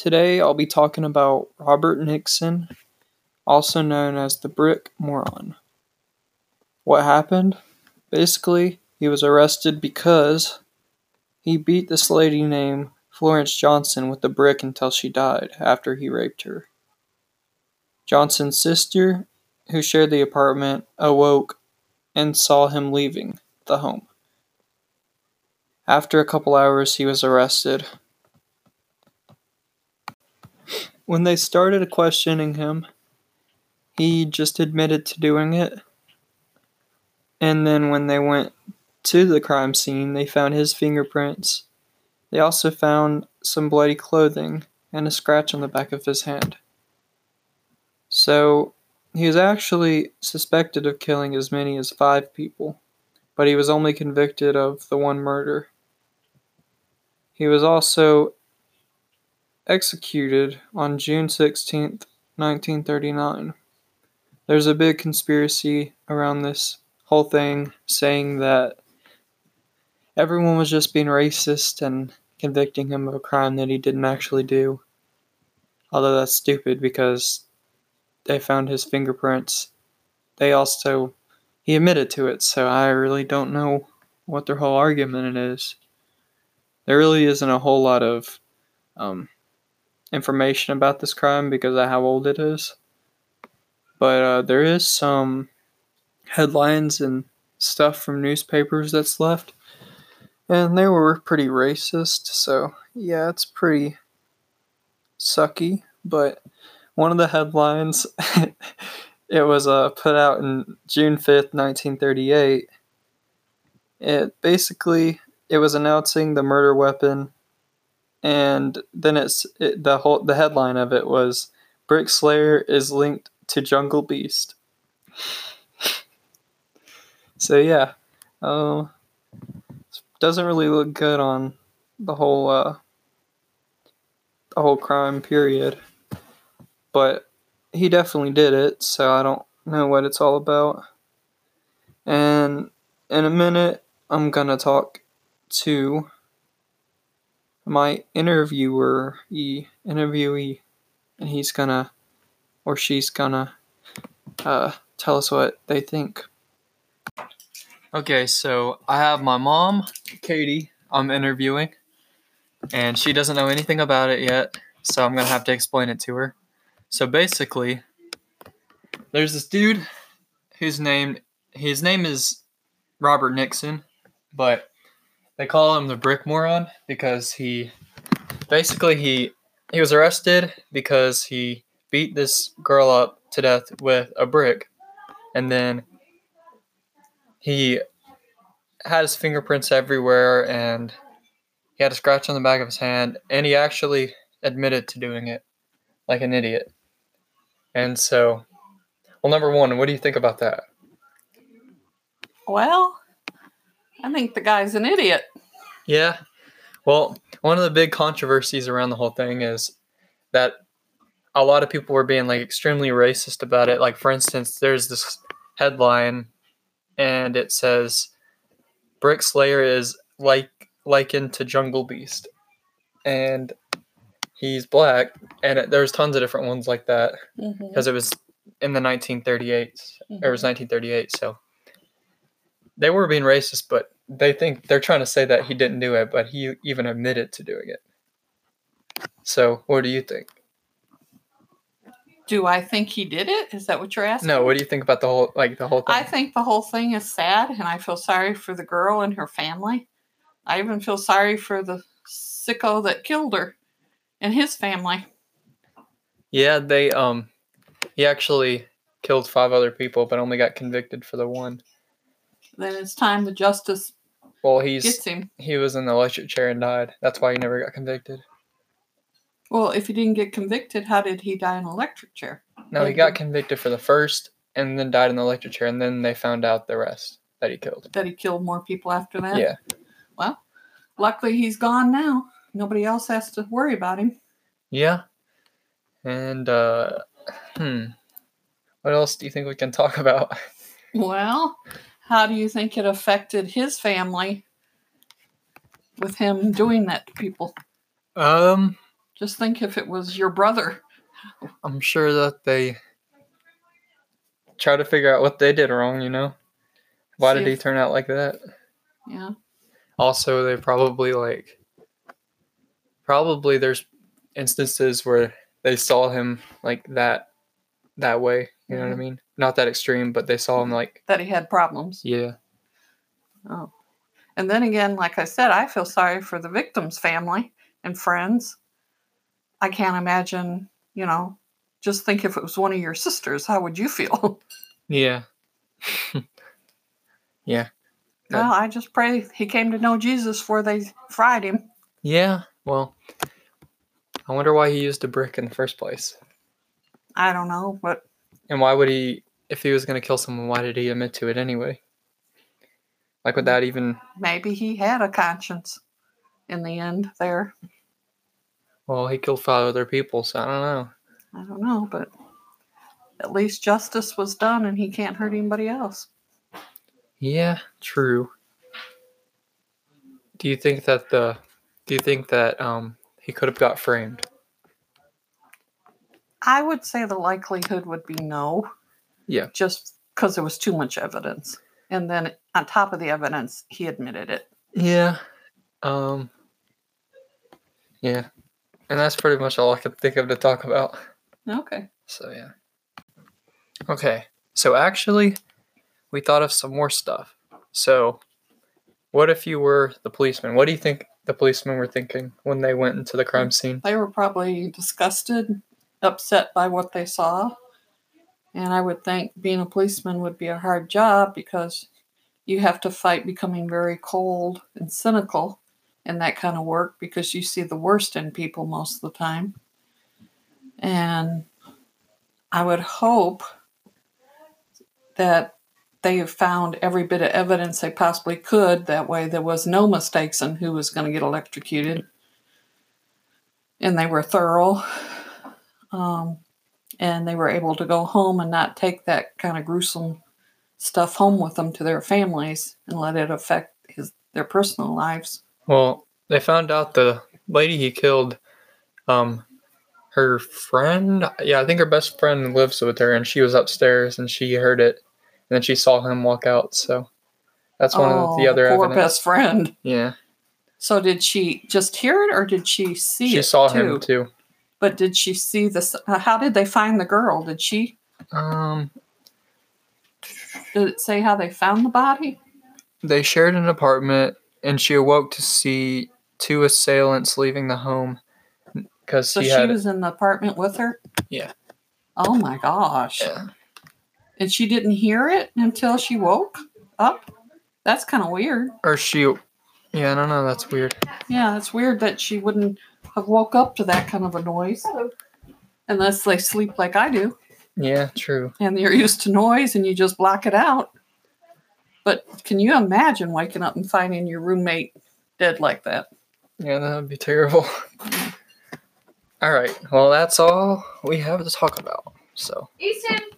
Today I'll be talking about Robert Nixon, also known as the Brick Moron. What happened? Basically, he was arrested because he beat this lady named Florence Johnson with a brick until she died after he raped her. Johnson's sister, who shared the apartment, awoke and saw him leaving the home. After a couple hours, he was arrested. When they started questioning him, he just admitted to doing it. And then when they went to the crime scene, they found his fingerprints. They also found some bloody clothing and a scratch on the back of his hand. So, he was actually suspected of killing as many as five people, but he was only convicted of the one murder. He was also executed on June 16th, 1939. There's a big conspiracy around this whole thing saying that everyone was just being racist and convicting him of a crime that he didn't actually do. Although that's stupid because they found his fingerprints. They also, he admitted to it, so I really don't know what their whole argument is. There really isn't a whole lot of um, information about this crime because of how old it is. But uh, there is some headlines and stuff from newspapers that's left. And they were pretty racist, so yeah, it's pretty sucky. But one of the headlines, it was uh, put out in June 5th, 1938. It basically it was announcing the murder weapon and then it's it, the whole the headline of it was Brick Slayer is linked to Jungle Beast. so yeah, uh, doesn't really look good on the whole uh, the whole crime period, but he definitely did it. So I don't know what it's all about. And in a minute, I'm gonna talk to my interviewer, e interviewee, and he's gonna or she's gonna uh, tell us what they think. Okay, so I have my mom, Katie, I'm interviewing, and she doesn't know anything about it yet, so I'm gonna have to explain it to her. So basically, there's this dude whose name his name is Robert Nixon, but they call him the brick moron because he basically he he was arrested because he beat this girl up to death with a brick. And then he had his fingerprints everywhere and he had a scratch on the back of his hand and he actually admitted to doing it like an idiot. And so well number one what do you think about that? Well I think the guy's an idiot. Yeah. Well, one of the big controversies around the whole thing is that a lot of people were being like extremely racist about it. Like for instance, there's this headline and it says Brick Slayer is like likened to Jungle Beast. And he's black and it, there's tons of different ones like that because mm-hmm. it was in the 1938 mm-hmm. it was 1938 so they were being racist but they think they're trying to say that he didn't do it, but he even admitted to doing it. So, what do you think? Do I think he did it? Is that what you're asking? No, what do you think about the whole like the whole thing? I think the whole thing is sad and I feel sorry for the girl and her family. I even feel sorry for the sicko that killed her and his family. Yeah, they um he actually killed five other people but only got convicted for the one. Then it's time the justice well, he's gets him. He was in the electric chair and died. That's why he never got convicted. Well, if he didn't get convicted, how did he die in an electric chair? No, he got convicted for the first and then died in the electric chair, and then they found out the rest that he killed. That he killed more people after that? Yeah. Well, luckily he's gone now. Nobody else has to worry about him. Yeah. And, uh, hmm. What else do you think we can talk about? Well, how do you think it affected his family with him doing that to people? Um, Just think if it was your brother. I'm sure that they try to figure out what they did wrong, you know? Why See did he turn out like that? Yeah. Also, they probably like probably there's instances where they saw him like that that way, you know what I mean? Not that extreme, but they saw him like That he had problems. yeah. Oh. And then again, like I said, I feel sorry for the victim's family and friends. I can't imagine, you know, just think if it was one of your sisters, how would you feel? Yeah. yeah. Good. well, I just pray he came to know Jesus before they fried him. Yeah. Well, I wonder why he used a brick in the first place. I don't know, but And why would he, if he was going to kill someone, why did he admit to it anyway? Like, would that even, maybe he had a conscience in the end there. well, he killed five other people, so I don't know. I don't know, but at least justice was done and he can't hurt anybody else. Yeah, true. Do you think that the, do you think that, um, he could have got framed? I would say the likelihood would be no. Yeah. Just because there was too much evidence. And then on top of the evidence, he admitted it. Yeah. Um, yeah. And that's pretty much all I could think of to talk about. Okay. So yeah. Okay. So actually, we thought of some more stuff. So, what if you were the policeman? What do you think the policemen were thinking when they went into the crime scene? They were probably disgusted, upset by what they saw. And I would think being a policeman would be a hard job because you have to fight becoming very cold and cynical in that kind of work because you see the worst in people most of the time. And I would hope that they have found every bit of evidence they possibly could. That way, there was no mistakes on who was going to get electrocuted and they were thorough. Um, and they were able to go home and not take that kind of gruesome stuff home with them to their families and let it affect his their personal lives. Well, they found out the lady he killed, um, her friend, yeah, I think her best friend lives with her, and she was upstairs and she heard it, and then she saw him walk out. So that's one of the other Oh, poor evidence. best friend. Yeah, So did she just hear it, or did she see she it saw too? him too. But did she see this? Uh, how did they find the girl? Did she? Um, Did it say how they found the body? they shared an apartment, and she awoke to see two assailants leaving the home because So she had. was in the apartment with her. Yeah. Oh my gosh. yeah. And she didn't hear it until she woke up. That's kind of weird. Or she. Yeah, I don't know. That's weird. Yeah, it's weird that she wouldn't woke up to that kind of a noise. Oh. Unless they sleep like I do Yeah, true. and you're used to noise and you just block it out. But can you imagine waking up and finding your roommate dead like that? Yeah, that would be terrible. all right. Well, that's all we have to talk about. So. Easton,